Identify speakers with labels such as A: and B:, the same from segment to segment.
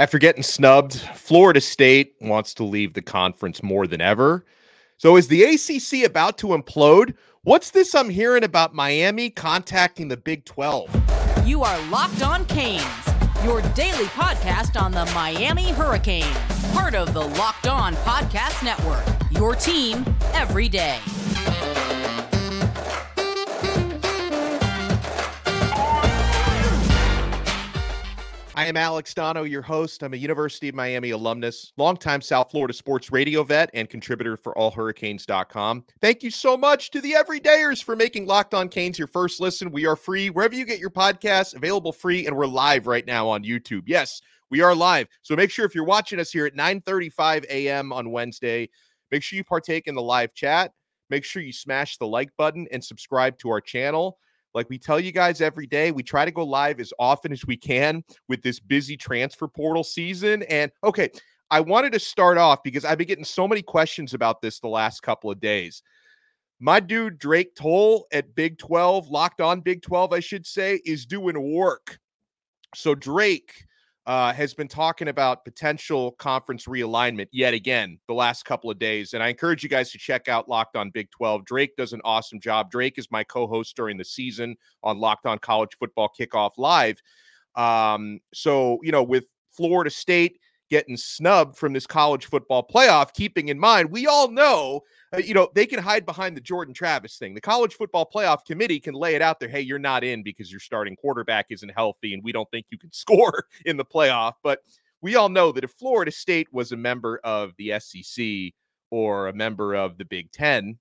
A: After getting snubbed, Florida State wants to leave the conference more than ever. So, is the ACC about to implode? What's this I'm hearing about Miami contacting the Big 12?
B: You are Locked On Canes, your daily podcast on the Miami Hurricanes, part of the Locked On Podcast Network, your team every day.
A: I am Alex Donno, your host. I'm a University of Miami alumnus, longtime South Florida sports radio vet, and contributor for allhurricanes.com. Thank you so much to the everydayers for making Locked On Canes your first listen. We are free wherever you get your podcasts, available free, and we're live right now on YouTube. Yes, we are live. So make sure if you're watching us here at 9:35 a.m. on Wednesday, make sure you partake in the live chat. Make sure you smash the like button and subscribe to our channel. Like we tell you guys every day, we try to go live as often as we can with this busy transfer portal season. And okay, I wanted to start off because I've been getting so many questions about this the last couple of days. My dude Drake Toll at Big 12, locked on Big 12, I should say, is doing work. So Drake uh, has been talking about potential conference realignment yet again the last couple of days. And I encourage you guys to check out Locked on Big 12. Drake does an awesome job. Drake is my co host during the season on Locked on College Football Kickoff Live. Um, so, you know, with Florida State getting snubbed from this college football playoff, keeping in mind, we all know, uh, you know, they can hide behind the Jordan Travis thing. The college football playoff committee can lay it out there. Hey, you're not in because your starting quarterback isn't healthy and we don't think you can score in the playoff. But we all know that if Florida State was a member of the SEC or a member of the Big Ten,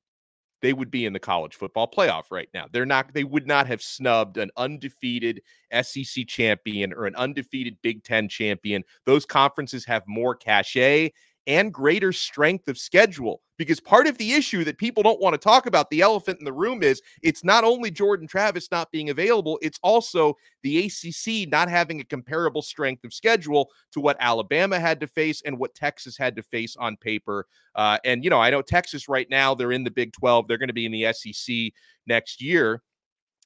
A: they would be in the college football playoff right now. They're not, they would not have snubbed an undefeated SEC champion or an undefeated Big Ten champion. Those conferences have more cachet and greater strength of schedule. Because part of the issue that people don't want to talk about, the elephant in the room, is it's not only Jordan Travis not being available, it's also the ACC not having a comparable strength of schedule to what Alabama had to face and what Texas had to face on paper. Uh, and, you know, I know Texas right now, they're in the Big 12, they're going to be in the SEC next year.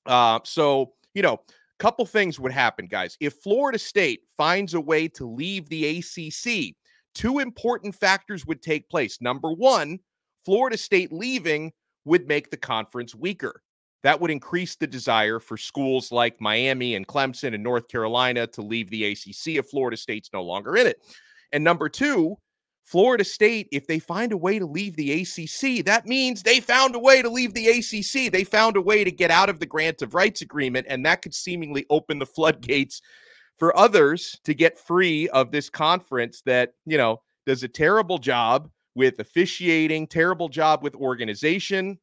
A: Uh, so, you know, couple things would happen, guys. If Florida State finds a way to leave the ACC, two important factors would take place. Number one, Florida State leaving would make the conference weaker. That would increase the desire for schools like Miami and Clemson and North Carolina to leave the ACC if Florida State's no longer in it. And number two, Florida State, if they find a way to leave the ACC, that means they found a way to leave the ACC. They found a way to get out of the grant of rights agreement, and that could seemingly open the floodgates for others to get free of this conference that, you know, does a terrible job with officiating, terrible job with organization.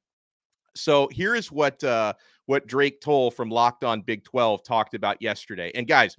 A: So here is what uh, what Drake Toll from Locked On Big 12 talked about yesterday. And guys,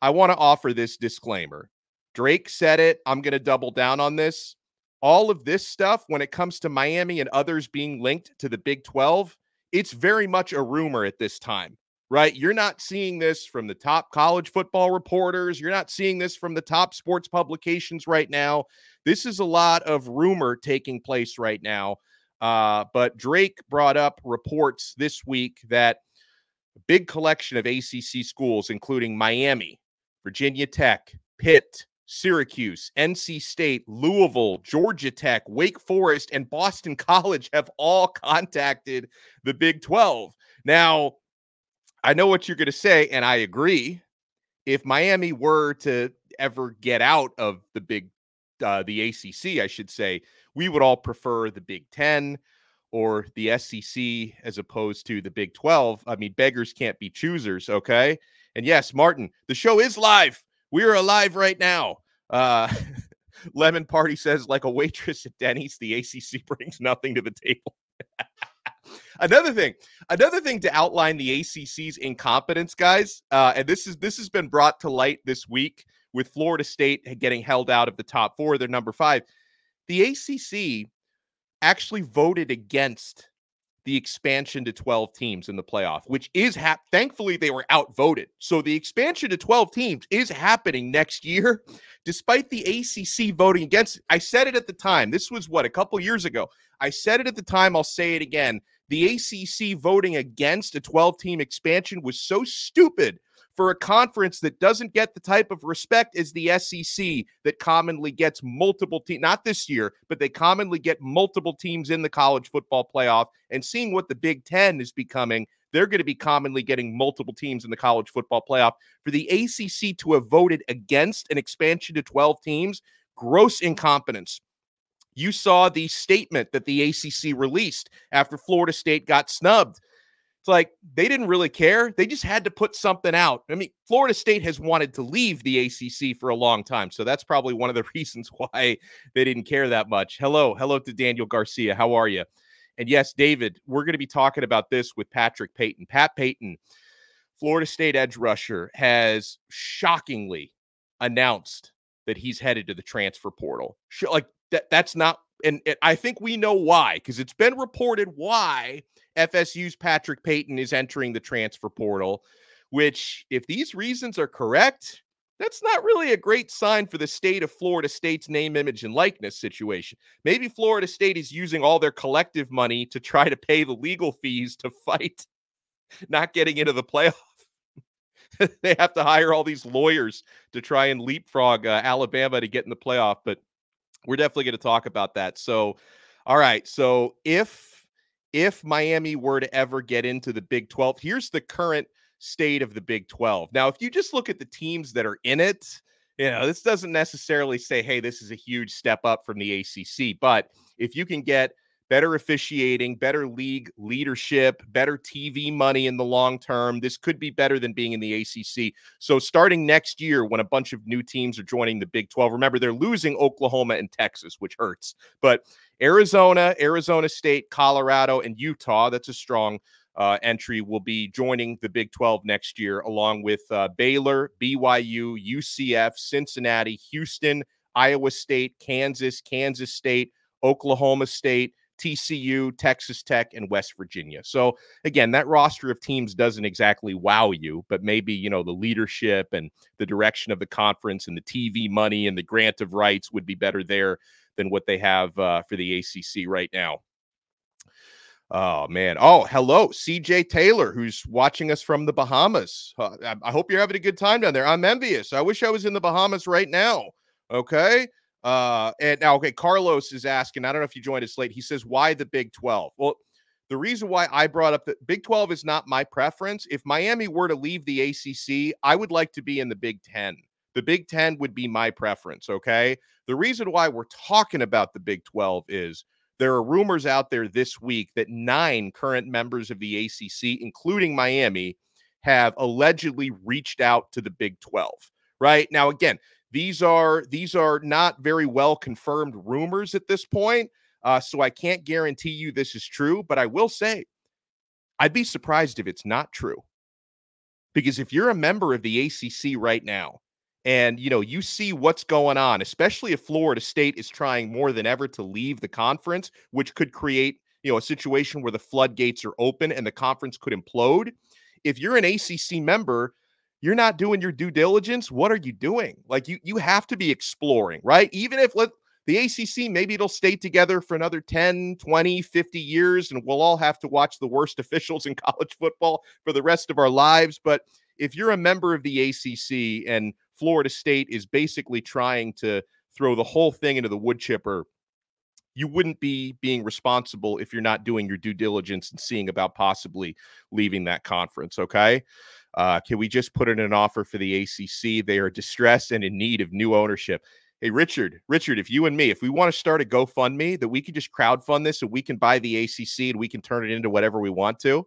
A: I want to offer this disclaimer. Drake said it. I'm going to double down on this. All of this stuff, when it comes to Miami and others being linked to the Big 12, it's very much a rumor at this time right? You're not seeing this from the top college football reporters. You're not seeing this from the top sports publications right now. This is a lot of rumor taking place right now. Uh, but Drake brought up reports this week that a big collection of ACC schools, including Miami, Virginia Tech, Pitt, Syracuse, NC State, Louisville, Georgia Tech, Wake Forest, and Boston College have all contacted the Big 12. Now, I know what you're going to say, and I agree. If Miami were to ever get out of the big, uh, the ACC, I should say, we would all prefer the Big Ten or the SEC as opposed to the Big 12. I mean, beggars can't be choosers, okay? And yes, Martin, the show is live. We are alive right now. Uh, Lemon Party says, like a waitress at Denny's, the ACC brings nothing to the table. Another thing, another thing to outline the ACC's incompetence, guys, uh, and this is this has been brought to light this week with Florida State getting held out of the top four. They're number five. The ACC actually voted against the expansion to 12 teams in the playoff, which is hap- thankfully they were outvoted. So the expansion to 12 teams is happening next year, despite the ACC voting against it. I said it at the time. This was what a couple years ago. I said it at the time. I'll say it again. The ACC voting against a 12 team expansion was so stupid for a conference that doesn't get the type of respect as the SEC that commonly gets multiple teams, not this year, but they commonly get multiple teams in the college football playoff. And seeing what the Big Ten is becoming, they're going to be commonly getting multiple teams in the college football playoff. For the ACC to have voted against an expansion to 12 teams, gross incompetence. You saw the statement that the ACC released after Florida State got snubbed. It's like they didn't really care. They just had to put something out. I mean, Florida State has wanted to leave the ACC for a long time. So that's probably one of the reasons why they didn't care that much. Hello. Hello to Daniel Garcia. How are you? And yes, David, we're going to be talking about this with Patrick Payton. Pat Payton, Florida State edge rusher, has shockingly announced that he's headed to the transfer portal. Like that, that's not, and, and I think we know why because it's been reported why FSU's Patrick Payton is entering the transfer portal. Which, if these reasons are correct, that's not really a great sign for the state of Florida State's name, image, and likeness situation. Maybe Florida State is using all their collective money to try to pay the legal fees to fight not getting into the playoff. they have to hire all these lawyers to try and leapfrog uh, Alabama to get in the playoff. But we're definitely going to talk about that. So, all right. So if if Miami were to ever get into the Big 12, here's the current state of the Big 12. Now, if you just look at the teams that are in it, you know, this doesn't necessarily say, hey, this is a huge step up from the ACC. But if you can get better officiating, better league leadership, better TV money in the long term. This could be better than being in the ACC. So, starting next year, when a bunch of new teams are joining the Big 12, remember they're losing Oklahoma and Texas, which hurts. But Arizona, Arizona State, Colorado, and Utah, that's a strong uh, entry, will be joining the Big 12 next year, along with uh, Baylor, BYU, UCF, Cincinnati, Houston, Iowa State, Kansas, Kansas State, Oklahoma State, TCU, Texas Tech, and West Virginia. So again, that roster of teams doesn't exactly wow you, but maybe you know the leadership and the direction of the conference and the TV money and the grant of rights would be better there than what they have uh, for the ACC right now. Oh man! Oh, hello, CJ Taylor, who's watching us from the Bahamas. Uh, I hope you're having a good time down there. I'm envious. I wish I was in the Bahamas right now. Okay. Uh, and now, okay, Carlos is asking. I don't know if you joined us late. He says, "Why the Big 12?" Well, the reason why I brought up the Big 12 is not my preference. If Miami were to leave the ACC, I would like to be in the Big 10. The Big 10 would be my preference. Okay. The reason why we're talking about the Big 12 is there are rumors out there this week that nine current members of the ACC, including Miami, have allegedly reached out to the Big 12. Right now, again, these are these are not very well confirmed rumors at this point, uh, so I can't guarantee you this is true. But I will say, I'd be surprised if it's not true, because if you're a member of the ACC right now, and you know you see what's going on, especially if Florida State is trying more than ever to leave the conference, which could create you know a situation where the floodgates are open and the conference could implode. If you're an ACC member, you're not doing your due diligence, what are you doing? Like you you have to be exploring, right? Even if let the ACC maybe it'll stay together for another 10, 20, 50 years and we'll all have to watch the worst officials in college football for the rest of our lives, but if you're a member of the ACC and Florida State is basically trying to throw the whole thing into the wood chipper, you wouldn't be being responsible if you're not doing your due diligence and seeing about possibly leaving that conference. Okay. Uh, can we just put in an offer for the ACC? They are distressed and in need of new ownership. Hey, Richard, Richard, if you and me, if we want to start a GoFundMe, that we can just crowdfund this and we can buy the ACC and we can turn it into whatever we want to.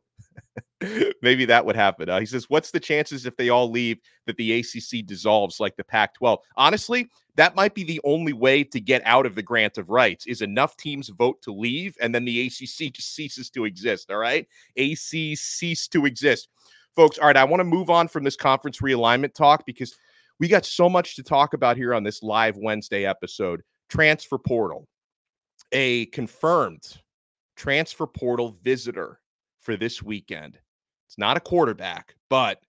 A: Maybe that would happen. Uh, he says, What's the chances if they all leave that the ACC dissolves like the Pac 12? Honestly, that might be the only way to get out of the grant of rights is enough teams vote to leave and then the ACC just ceases to exist. All right. AC cease to exist folks. All right, I want to move on from this conference realignment talk because we got so much to talk about here on this live Wednesday episode. Transfer portal, a confirmed transfer portal visitor for this weekend. It's not a quarterback, but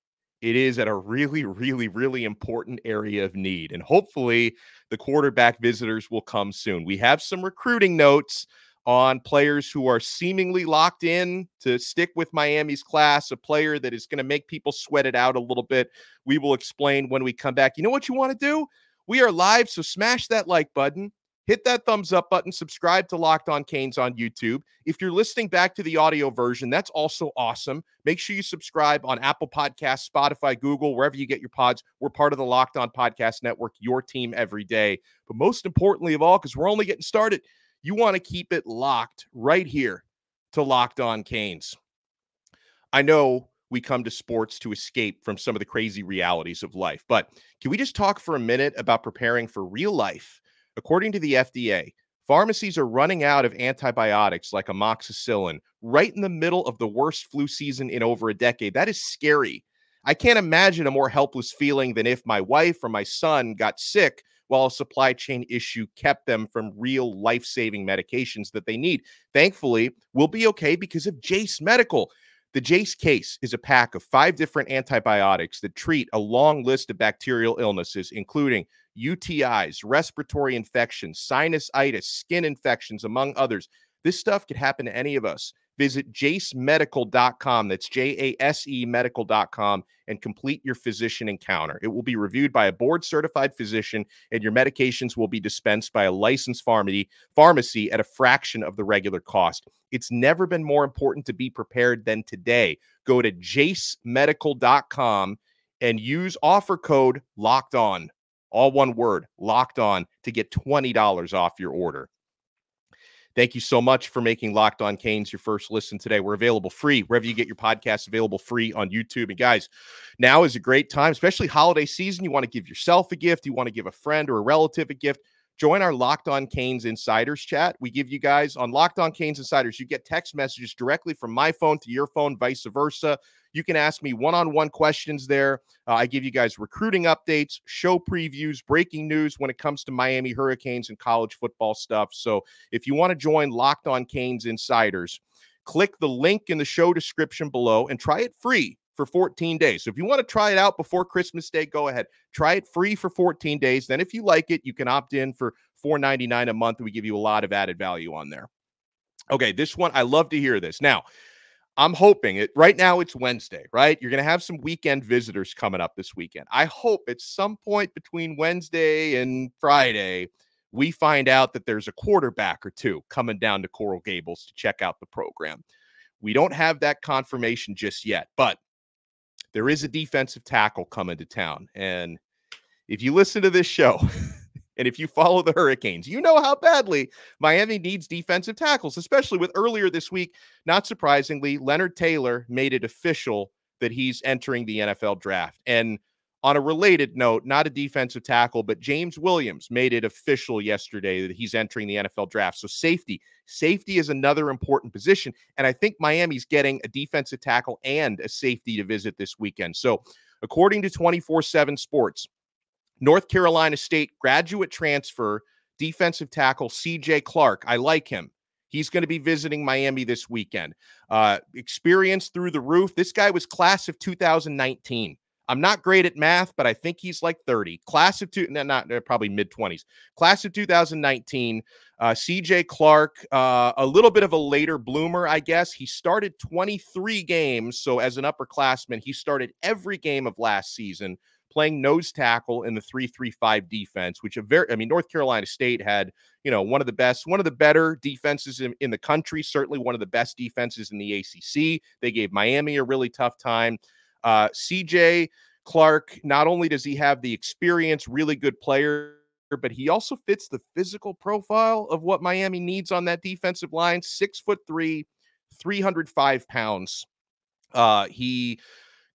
A: it is at a really, really, really important area of need. And hopefully the quarterback visitors will come soon. We have some recruiting notes on players who are seemingly locked in to stick with Miami's class, a player that is going to make people sweat it out a little bit. We will explain when we come back. You know what you want to do? We are live, so smash that like button. Hit that thumbs up button, subscribe to Locked On Canes on YouTube. If you're listening back to the audio version, that's also awesome. Make sure you subscribe on Apple Podcasts, Spotify, Google, wherever you get your pods. We're part of the Locked On Podcast Network, your team every day. But most importantly of all, because we're only getting started, you want to keep it locked right here to Locked On Canes. I know we come to sports to escape from some of the crazy realities of life, but can we just talk for a minute about preparing for real life? According to the FDA, pharmacies are running out of antibiotics like amoxicillin right in the middle of the worst flu season in over a decade. That is scary. I can't imagine a more helpless feeling than if my wife or my son got sick while a supply chain issue kept them from real life saving medications that they need. Thankfully, we'll be okay because of Jase Medical. The Jase case is a pack of five different antibiotics that treat a long list of bacterial illnesses, including UTIs, respiratory infections, sinusitis, skin infections, among others. This stuff could happen to any of us. Visit jasemedical.com. That's J A S E medical.com and complete your physician encounter. It will be reviewed by a board certified physician, and your medications will be dispensed by a licensed pharmacy, pharmacy at a fraction of the regular cost. It's never been more important to be prepared than today. Go to jasemedical.com and use offer code locked on, all one word, locked on, to get $20 off your order. Thank you so much for making Locked On Canes your first listen today. We're available free wherever you get your podcasts, available free on YouTube. And guys, now is a great time, especially holiday season. You want to give yourself a gift, you want to give a friend or a relative a gift. Join our Locked On Canes Insiders chat. We give you guys on Locked On Canes Insiders, you get text messages directly from my phone to your phone, vice versa. You can ask me one on one questions there. Uh, I give you guys recruiting updates, show previews, breaking news when it comes to Miami Hurricanes and college football stuff. So if you want to join Locked On Canes Insiders, click the link in the show description below and try it free for 14 days. So if you want to try it out before Christmas Day, go ahead. Try it free for 14 days. Then if you like it, you can opt in for $4.99 a month. We give you a lot of added value on there. Okay, this one, I love to hear this. Now, I'm hoping it right now it's Wednesday, right? You're going to have some weekend visitors coming up this weekend. I hope at some point between Wednesday and Friday, we find out that there's a quarterback or two coming down to Coral Gables to check out the program. We don't have that confirmation just yet, but there is a defensive tackle coming to town. And if you listen to this show, And if you follow the Hurricanes, you know how badly Miami needs defensive tackles, especially with earlier this week, not surprisingly, Leonard Taylor made it official that he's entering the NFL draft. And on a related note, not a defensive tackle, but James Williams made it official yesterday that he's entering the NFL draft. So safety, safety is another important position. And I think Miami's getting a defensive tackle and a safety to visit this weekend. So according to 24 7 Sports, North Carolina State graduate transfer defensive tackle CJ Clark. I like him. He's going to be visiting Miami this weekend. Uh, experience through the roof. This guy was class of 2019. I'm not great at math, but I think he's like 30. Class of two, no, not uh, probably mid 20s. Class of 2019. Uh, CJ Clark, uh, a little bit of a later bloomer, I guess. He started 23 games. So as an upperclassman, he started every game of last season playing nose tackle in the 3-3-5 defense, which a very I mean North Carolina State had, you know, one of the best, one of the better defenses in, in the country, certainly one of the best defenses in the ACC. They gave Miami a really tough time. Uh, CJ Clark, not only does he have the experience, really good player, but he also fits the physical profile of what Miami needs on that defensive line. Six foot three, 305 pounds. Uh, he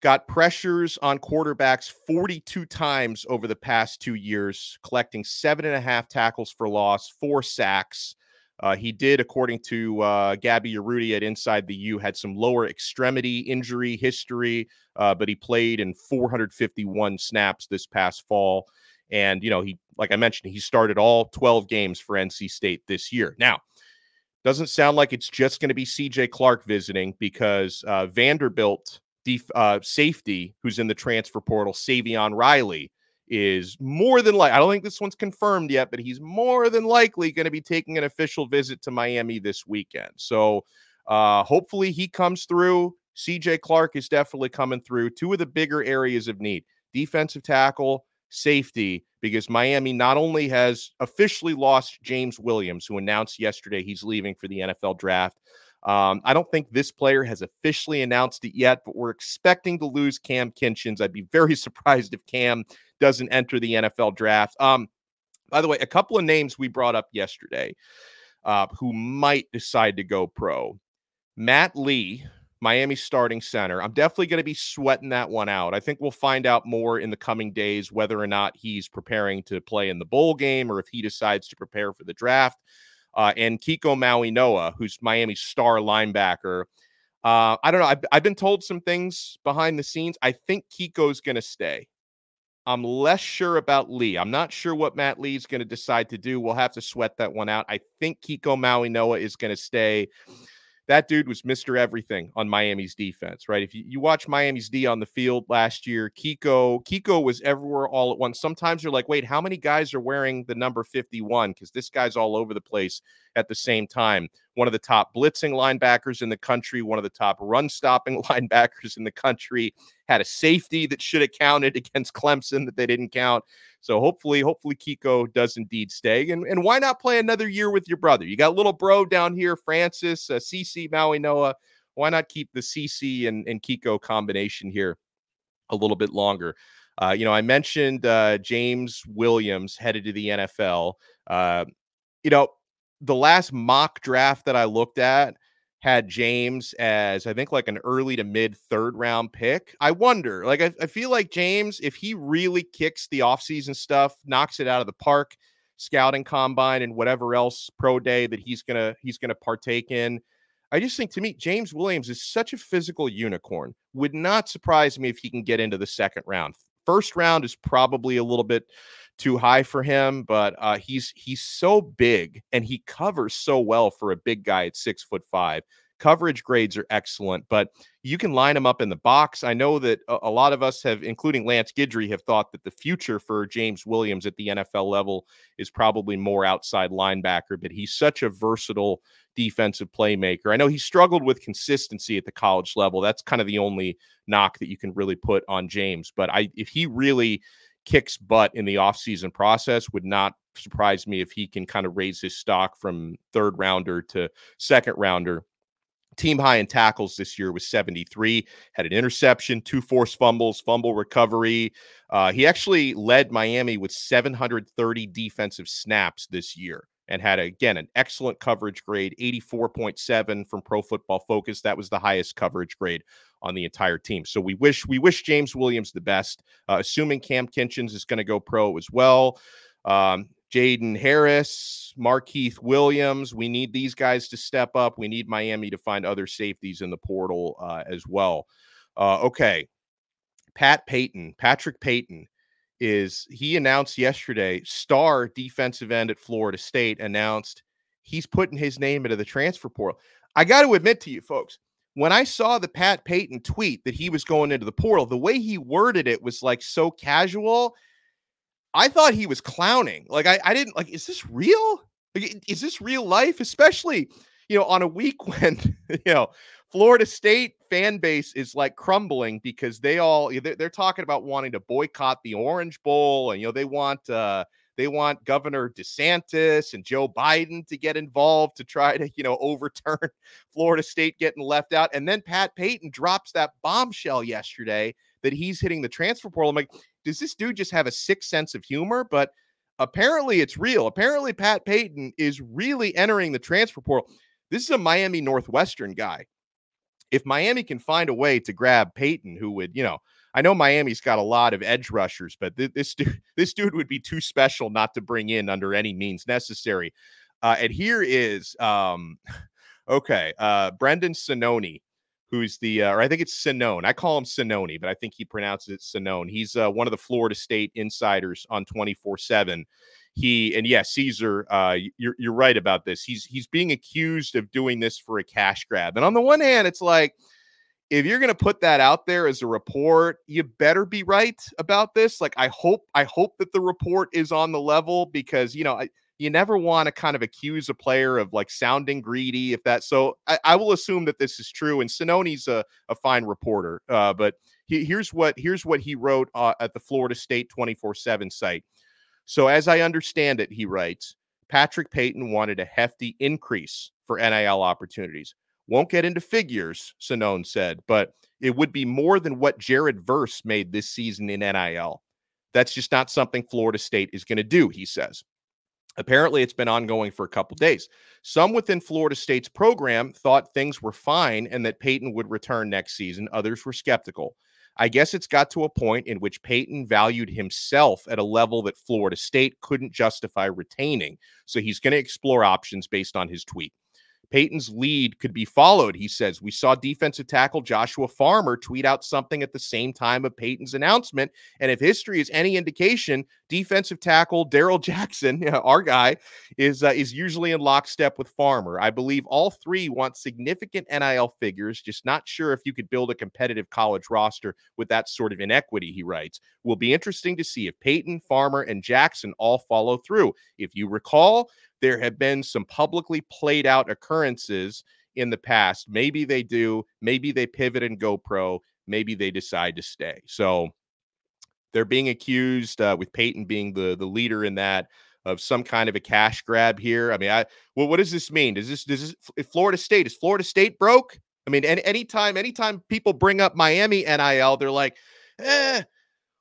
A: got pressures on quarterbacks 42 times over the past two years, collecting seven and a half tackles for loss, four sacks. Uh, he did, according to uh, Gabby Urruti at Inside the U, had some lower extremity injury history, uh, but he played in 451 snaps this past fall. And, you know, he, like I mentioned, he started all 12 games for NC State this year. Now, doesn't sound like it's just going to be CJ Clark visiting because uh, Vanderbilt def- uh, safety who's in the transfer portal, Savion Riley, is more than like I don't think this one's confirmed yet, but he's more than likely going to be taking an official visit to Miami this weekend. So uh, hopefully he comes through. CJ Clark is definitely coming through. Two of the bigger areas of need defensive tackle, safety, because Miami not only has officially lost James Williams, who announced yesterday he's leaving for the NFL draft. Um, I don't think this player has officially announced it yet, but we're expecting to lose Cam Kinchens. I'd be very surprised if Cam doesn't enter the NFL draft. Um, by the way, a couple of names we brought up yesterday uh, who might decide to go pro. Matt Lee, Miami starting center. I'm definitely going to be sweating that one out. I think we'll find out more in the coming days whether or not he's preparing to play in the bowl game or if he decides to prepare for the draft. Uh, and Kiko Mauigoa, who's Miami's star linebacker. Uh, I don't know. I've, I've been told some things behind the scenes. I think Kiko's going to stay. I'm less sure about Lee. I'm not sure what Matt Lee's going to decide to do. We'll have to sweat that one out. I think Kiko Mauigoa is going to stay that dude was Mr. Everything on Miami's defense, right? If you, you watch Miami's D on the field last year, Kiko, Kiko was everywhere all at once. Sometimes you're like, wait, how many guys are wearing the number 51? Because this guy's all over the place at the same time. One of the top blitzing linebackers in the country, one of the top run stopping linebackers in the country, had a safety that should have counted against Clemson that they didn't count. So hopefully, hopefully Kiko does indeed stay. And, and why not play another year with your brother? You got little bro down here, Francis, uh, CC, Mauigoa. Why not keep the CC and, and Kiko combination here a little bit longer? Uh, you know, I mentioned uh, James Williams headed to the NFL. Uh, you know, the last mock draft that I looked at, had James as I think like an early to mid third round pick. I wonder, like, I, I, feel like James, if he really kicks the offseason stuff, knocks it out of the park, scouting combine and whatever else pro day that he's gonna he's gonna partake in. I just think to me, James Williams is such a physical unicorn. Would not surprise me if he can get into the second round. First round is probably a little bit too high for him, but uh, he's he's so big and he covers so well for a big guy at six foot five. Coverage grades are excellent, but you can line him up in the box. I know that a, a lot of us have, including Lance Guidry, have thought that the future for James Williams at the NFL level is probably more outside linebacker, but he's such a versatile defensive playmaker. I know he struggled with consistency at the college level. That's kind of the only knock that you can really put on James. But I if he really kicks butt in the offseason process. Would not surprise me if he can kind of raise his stock from third rounder to second rounder. Team high in tackles this year was 73, had an interception, two forced fumbles, fumble recovery. Uh, he actually led Miami with 730 defensive snaps this year and had again an excellent coverage grade 84.7 from pro football focus that was the highest coverage grade on the entire team. So we wish we wish james williams the best. Uh, assuming cam kinchens is going to go pro as well. Um, jaden harris markeith williams we need these guys to step up. We need miami to find other safeties in the portal uh, as well. Uh, okay. Pat payton patrick payton is he announced yesterday, star defensive end at Florida State announced he's putting his name into the transfer portal. I got to admit to you, folks, when I saw the Pat Payton tweet that he was going into the portal, the way he worded it was like so casual. I thought he was clowning. Like I, I didn't like, is this real? Like, is this real life? Especially, you know, on a week when, you know, Florida State fan base is like crumbling because they all they're, talking about wanting to boycott the Orange Bowl and you know they want uh they want Governor DeSantis and Joe Biden to get involved to try to you know overturn Florida State getting left out and then Pat Payton drops that bombshell yesterday that he's hitting the transfer portal. I'm like, does this dude just have a sick sense of humor? But apparently it's real. Apparently Pat Payton is really entering the transfer portal. This is a Miami Northwestern guy if Miami can find a way to grab Payton, who would, you know, I know Miami's got a lot of edge rushers, but th- this dude, this dude would be too special not to bring in under any means necessary. Uh, and here is, um, okay, uh, Brendan Sinoni, who's the, uh, or I think it's Sinone. I call him Sinoni, but I think he pronounces it Sinone. He's uh, one of the Florida State insiders on 24 7 he and yeah, Caesar, uh, you're you're right about this. He's he's being accused of doing this for a cash grab. And on the one hand, it's like if you're going to put that out there as a report, you better be right about this. Like I hope I hope that the report is on the level because you know, I, you never want to kind of accuse a player of like sounding greedy if that so I, I will assume that this is true and Sinoni's a, a fine reporter uh, but he, here's what here's what he wrote uh, at the Florida State 24/7 site so as I understand it he writes Patrick Payton wanted a hefty increase for NIL opportunities won't get into figures, Sonnone said, but it would be more than what Jared Verse made this season in NIL. That's just not something Florida State is going to do, he says. Apparently, it's been ongoing for a couple days. Some within Florida State's program thought things were fine and that Payton would return next season. Others were skeptical. I guess it's got to a point in which Payton valued himself at a level that Florida State couldn't justify retaining. So he's going to explore options based on his tweet. Payton's lead could be followed, he says. We saw defensive tackle Joshua Farmer tweet out something at the same time of Payton's announcement. And if history is any indication, defensive tackle Darrell Jackson, our guy, is uh, is usually in lockstep with Farmer. I believe all three want significant NIL figures, just not sure if you could build a competitive college roster with that sort of inequity, he writes. Will be interesting to see if Payton, Farmer, and Jackson all follow through. If you recall, there have been some publicly played out occurrences in the past. Maybe they do. Maybe they pivot and go pro. Maybe they decide to stay. So they're being accused uh, with Payton being the the leader in that of some kind of a cash grab here. I mean, I well, what does this mean? Does this does this Florida State is Florida State broke? I mean, any, anytime anytime people bring up Miami NIL, they're like, eh,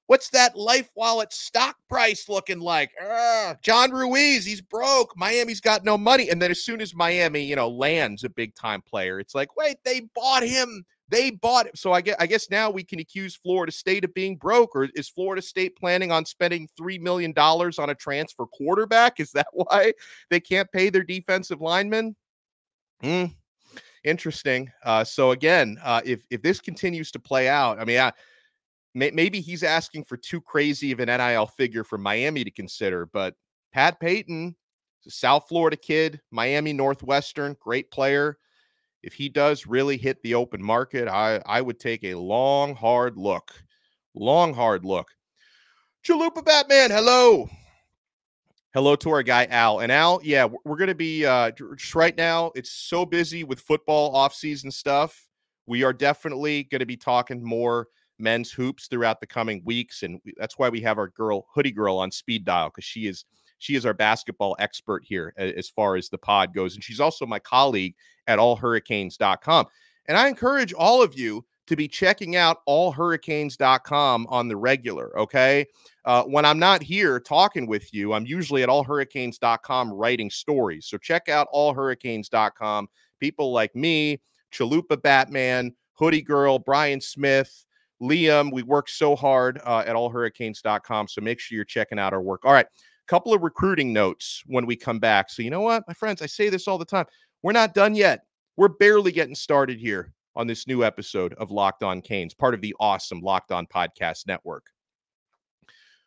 A: What's that LifeWallet stock price looking like? Uh, John Ruiz, he's broke. Miami's got no money. And then as soon as Miami, you know, lands a big time player, it's like, wait, they bought him. They bought it. So I guess I guess now we can accuse Florida State of being broke, or is Florida State planning on spending three million dollars on a transfer quarterback? Is that why they can't pay their defensive linemen? Hmm. Interesting. Uh, so again, uh, if if this continues to play out, I mean, I, maybe he's asking for too crazy of an NIL figure for Miami to consider, but Pat Payton, South Florida kid, Miami Northwestern, great player. If he does really hit the open market, I, I would take a long, hard look. Long, hard look. Chalupa Batman, hello. Hello to our guy Al. And Al, yeah, we're going to be uh, just right now. It's so busy with football offseason stuff. We are definitely going to be talking more men's hoops throughout the coming weeks, and that's why we have our girl Hoodie Girl on speed dial because she is she is our basketball expert here as far as the pod goes, and she's also my colleague at AllHurricanes.com. And I encourage all of you to be checking out allhurricanes.com on the regular. Okay. Uh, when I'm not here talking with you, I'm usually at allhurricanes.com writing stories. So check out allhurricanes.com. People like me, Chalupa Batman, Hoodie Girl, Brian Smith, Liam, we work so hard uh, at allhurricanes.com. So make sure you're checking out our work. All right. Couple of recruiting notes when we come back. So, you know what, my friends, I say this all the time. We're not done yet. We're barely getting started here on this new episode of Locked On Canes, part of the awesome Locked On Podcast Network.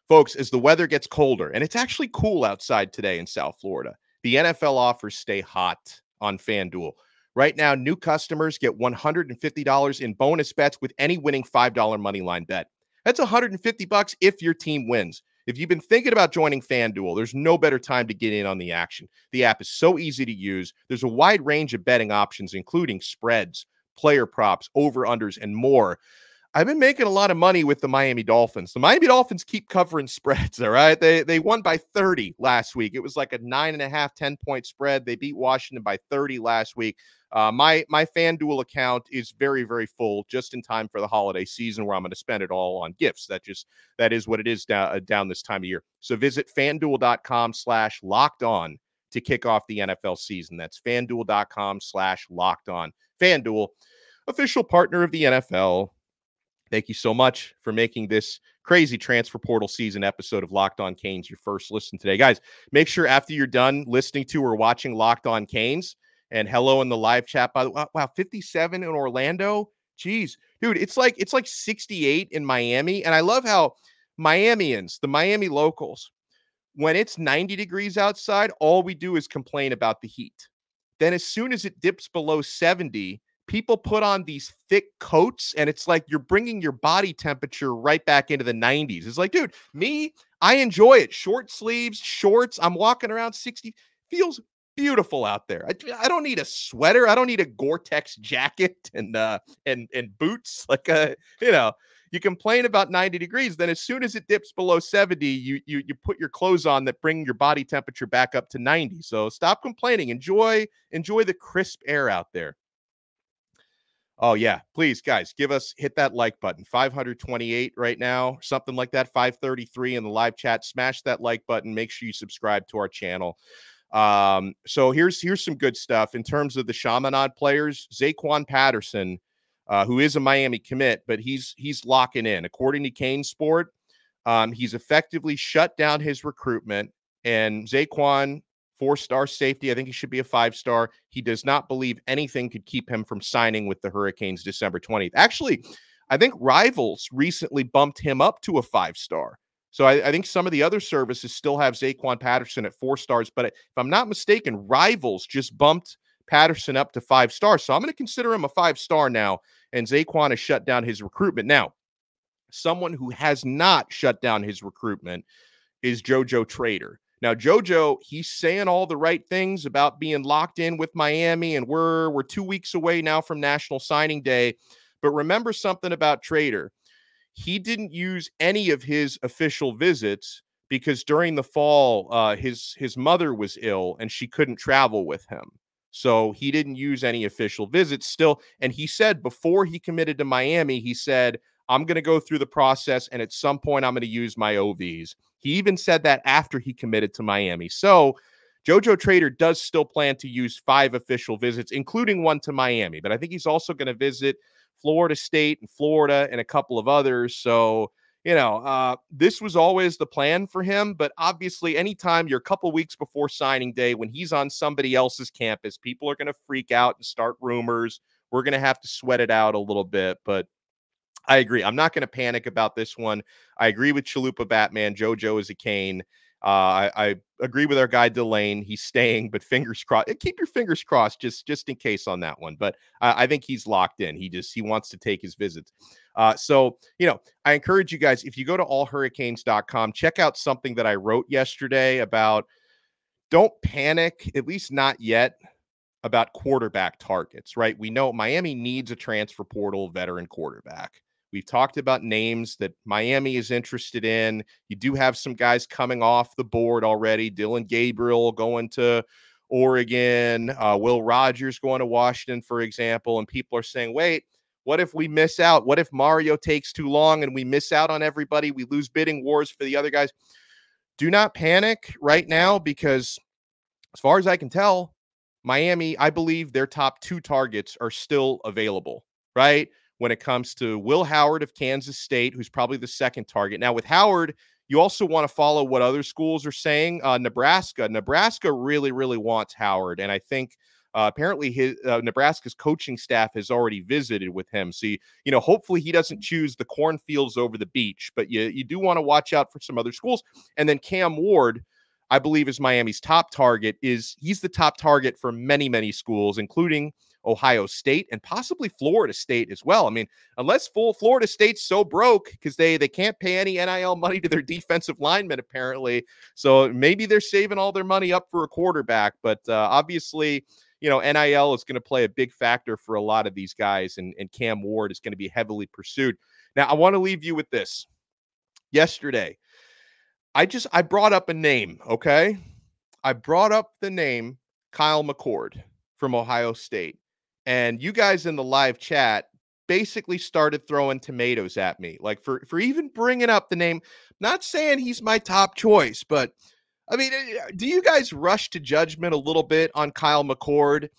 A: Folks, as the weather gets colder, and it's actually cool outside today in South Florida, the NFL offers stay hot on FanDuel. Right now, new customers get $150 in bonus bets with any winning $5 money line bet. That's 150 bucks if your team wins. If you've been thinking about joining FanDuel, there's no better time to get in on the action. The app is so easy to use. There's a wide range of betting options, including spreads, player props, over unders, and more. I've been making a lot of money with the Miami Dolphins. The Miami Dolphins keep covering spreads. All right. They they won by 30 last week. It was like a nine and a half, 10 point spread. They beat Washington by 30 last week. Uh, my my FanDuel account is very very full, just in time for the holiday season, where I'm going to spend it all on gifts. That just that is what it is down uh, down this time of year. So visit FanDuel.com/slash locked on to kick off the NFL season. That's FanDuel.com/slash locked on. FanDuel, official partner of the NFL. Thank you so much for making this crazy transfer portal season episode of Locked On Canes your first listen today. Guys, make sure after you're done listening to or watching Locked On Canes, and hello in the live chat. By the way, wow, 57 in Orlando. Jeez, dude, it's like it's like 68 in Miami. And I love how Miamians, the Miami locals, when it's 90 degrees outside, all we do is complain about the heat. Then as soon as it dips below 70, people put on these thick coats and it's like you're bringing your body temperature right back into the 90s. It's like, dude, me, I enjoy it. Short sleeves, shorts. I'm walking around 60. Feels beautiful out there. I, I don't need a sweater. I don't need a Gore-Tex jacket and uh and and boots. Like uh, you know, you complain about 90 degrees, then as soon as it dips below 70, you you you put your clothes on that bring your body temperature back up to 90. So stop complaining. Enjoy enjoy the crisp air out there. Oh yeah, please guys, give us hit that like button. 528 right now, something like that, 533 in the live chat. Smash that like button. Make sure you subscribe to our channel. Um, so here's here's some good stuff in terms of the Chaminade players. Zaquan Patterson, uh, who is a Miami commit, but he's he's locking in. According to CaneSport, um, he's effectively shut down his recruitment. And Zaquan four star safety. I think he should be a five star. He does not believe anything could keep him from signing with the Hurricanes December 20th. Actually, I think Rivals recently bumped him up to a five star. So I, I, think some of the other services still have Zaquan Patterson at four stars. But if I'm not mistaken, Rivals just bumped Patterson up to five stars. So I'm going to consider him a five star now. And Zaquan has shut down his recruitment. Now, someone who has not shut down his recruitment is JoJo Trader. Now, JoJo, he's saying all the right things about being locked in with Miami, and we're we're two weeks away now from National Signing Day. But remember something about Trader. He didn't use any of his official visits because during the fall, uh, his his mother was ill and she couldn't travel with him. So he didn't use any official visits still. And he said before he committed to Miami, he said, I'm going to go through the process and at some point I'm going to use my OVs. He even said that after he committed to Miami. So Jojo Trader does still plan to use five official visits, including one to Miami, but I think he's also going to visit Florida State and Florida and a couple of others. So, you know, uh, this was always the plan for him. But obviously, anytime you're a couple weeks before signing day, when he's on somebody else's campus, people are going to freak out and start rumors. We're going to have to sweat it out a little bit. But I agree. I'm not going to panic about this one. I agree with Chalupa Batman. JoJo is a Cane. Uh, I, I, agree with our guy Delane. He's staying, but fingers crossed. Eh, keep your fingers crossed, just just in case on that one. But I think he's locked in. He just he wants to take his visits. Uh, so you know, I encourage you guys if you go to allhurricanes.com, check out something that I wrote yesterday about. Don't panic, at least not yet, about quarterback targets. Right? We know Miami needs a transfer portal veteran quarterback. We've talked about names that Miami is interested in. You do have some guys coming off the board already. Dillon Gabriel going to Oregon, uh, Will Rogers going to Washington, for example. And people are saying, wait, what if we miss out? What if Mario takes too long and we miss out on everybody? We lose bidding wars for the other guys. Do not panic right now because, as far as I can tell, Miami, I believe their top two targets are still available, right? When it comes to Will Howard of Kansas State, who's probably the second target. Now, with Howard, you also want to follow what other schools are saying. Uh, Nebraska, Nebraska really, really wants Howard, and I think uh, apparently his uh, Nebraska's coaching staff has already visited with him. So you, you know, hopefully he doesn't choose the cornfields over the beach, but you you do want to watch out for some other schools. And then Cam Ward. I believe is Miami's top target is he's the top target for many many schools including Ohio State and possibly Florida State as well. I mean, unless full Florida State's so broke because they they can't pay any NIL money to their defensive linemen apparently, so maybe they're saving all their money up for a quarterback. But uh, obviously, you know, NIL is going to play a big factor for a lot of these guys, and and Cam Ward is going to be heavily pursued. Now, I want to leave you with this. Yesterday, I just I brought up a name. Okay, I brought up the name Kyle McCord from Ohio State. And you guys in the live chat basically started throwing tomatoes at me, like for for even bringing up the name. Not saying he's my top choice, but I mean, eh, do you guys rush to judgment a little bit on Kyle McCord?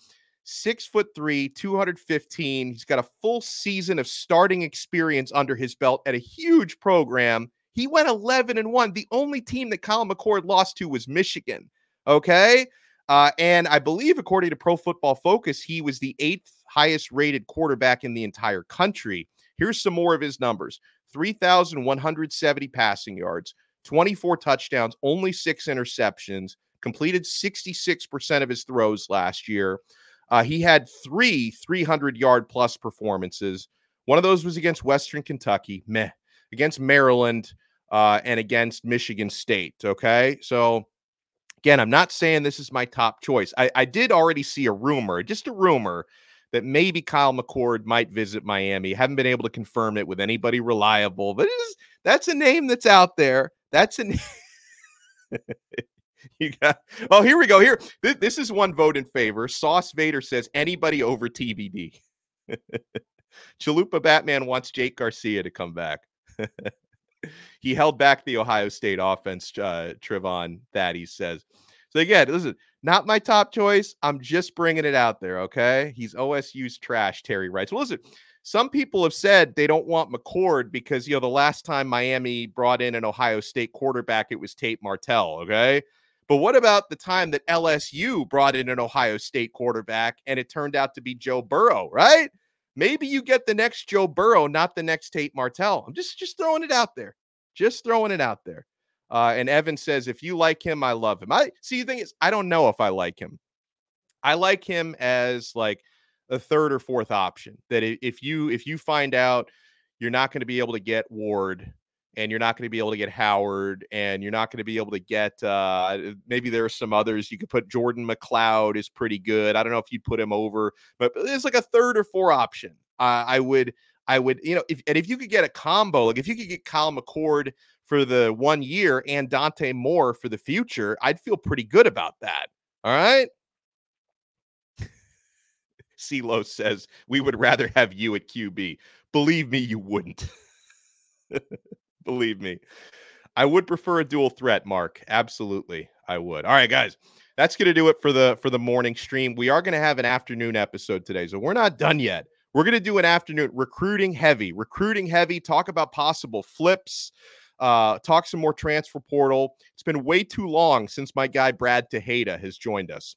A: Six foot three, 215. He's got a full season of starting experience under his belt at a huge program. He went 11 and 1. The only team that Kyle McCord lost to was Michigan. Okay. Uh, and I believe, according to Pro Football Focus, he was the eighth highest rated quarterback in the entire country. Here's some more of his numbers 3,170 passing yards, 24 touchdowns, only six interceptions, completed 66% of his throws last year. Uh, he had three 300 yard plus performances. One of those was against Western Kentucky, meh, against Maryland, uh, and against Michigan State. Okay. So, again, I'm not saying this is my top choice. I, I did already see a rumor, just a rumor, that maybe Kyle McCord might visit Miami. Haven't been able to confirm it with anybody reliable, but that's a name that's out there. That's a you got oh here we go here this, is one vote in favor sauce vader says anybody over TBD. chalupa batman wants jake garcia to come back he held back the ohio state offense uh trevon that he says so again listen not my top choice i'm just bringing it out there okay he's osu's trash terry writes well listen some people have said they don't want McCord because you know the last time Miami brought in an Ohio State quarterback, it was Tate Martell. Okay, but what about the time that LSU brought in an Ohio State quarterback and it turned out to be Joe Burrow, right? Maybe you get the next Joe Burrow, not the next Tate Martell. I'm just just throwing it out there. Just throwing it out there. Uh, and Evan says, if you like him, I love him. I see the thing is, I don't know if I like him. I like him as like a third or fourth option. That if you if you find out you're not going to be able to get Ward and you're not going to be able to get Howard, and you're not going to be able to get uh, maybe there are some others. You could put Jordan McCloud is pretty good. I don't know if you'd put him over, but it's like a third or four option. Uh, I would, I would, you know, if and if you could get a combo, like if you could get Kyle McCord for the one year and Dante Moore for the future, I'd feel pretty good about that. All right. CeeLo says we would rather have you at QB. Believe me, you wouldn't. Believe me. I would prefer a dual threat, Mark. Absolutely. I would. All right, guys. That's going to do it for the for the morning stream. We are going to have an afternoon episode today. So we're not done yet. We're going to do an afternoon recruiting heavy, recruiting heavy, talk about possible flips, uh, talk some more transfer portal. It's been way too long since my guy Brad Tejada has joined us.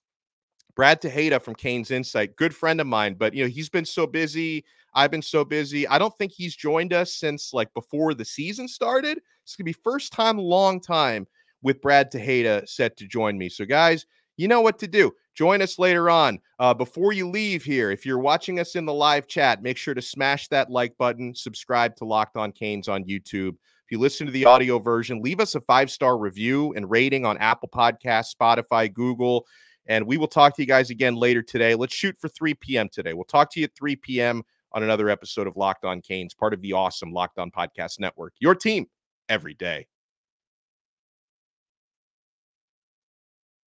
A: Brad Tejada from Canes Insight, good friend of mine, but you know, he's been so busy. I've been so busy. I don't think he's joined us since like before the season started. It's gonna be first time, long time with Brad Tejada set to join me. So, guys, you know what to do. Join us later on. Uh, before you leave here, if you're watching us in the live chat, make sure to smash that like button, subscribe to Locked On Canes on YouTube. If you listen to the audio version, leave us a five star review and rating on Apple Podcasts, Spotify, Google. And we will talk to you guys again later today. Let's shoot for 3 p.m. today. We'll talk to you at 3 p.m on another episode of Locked On Canes, part of the awesome Locked On Podcast Network. Your team every day.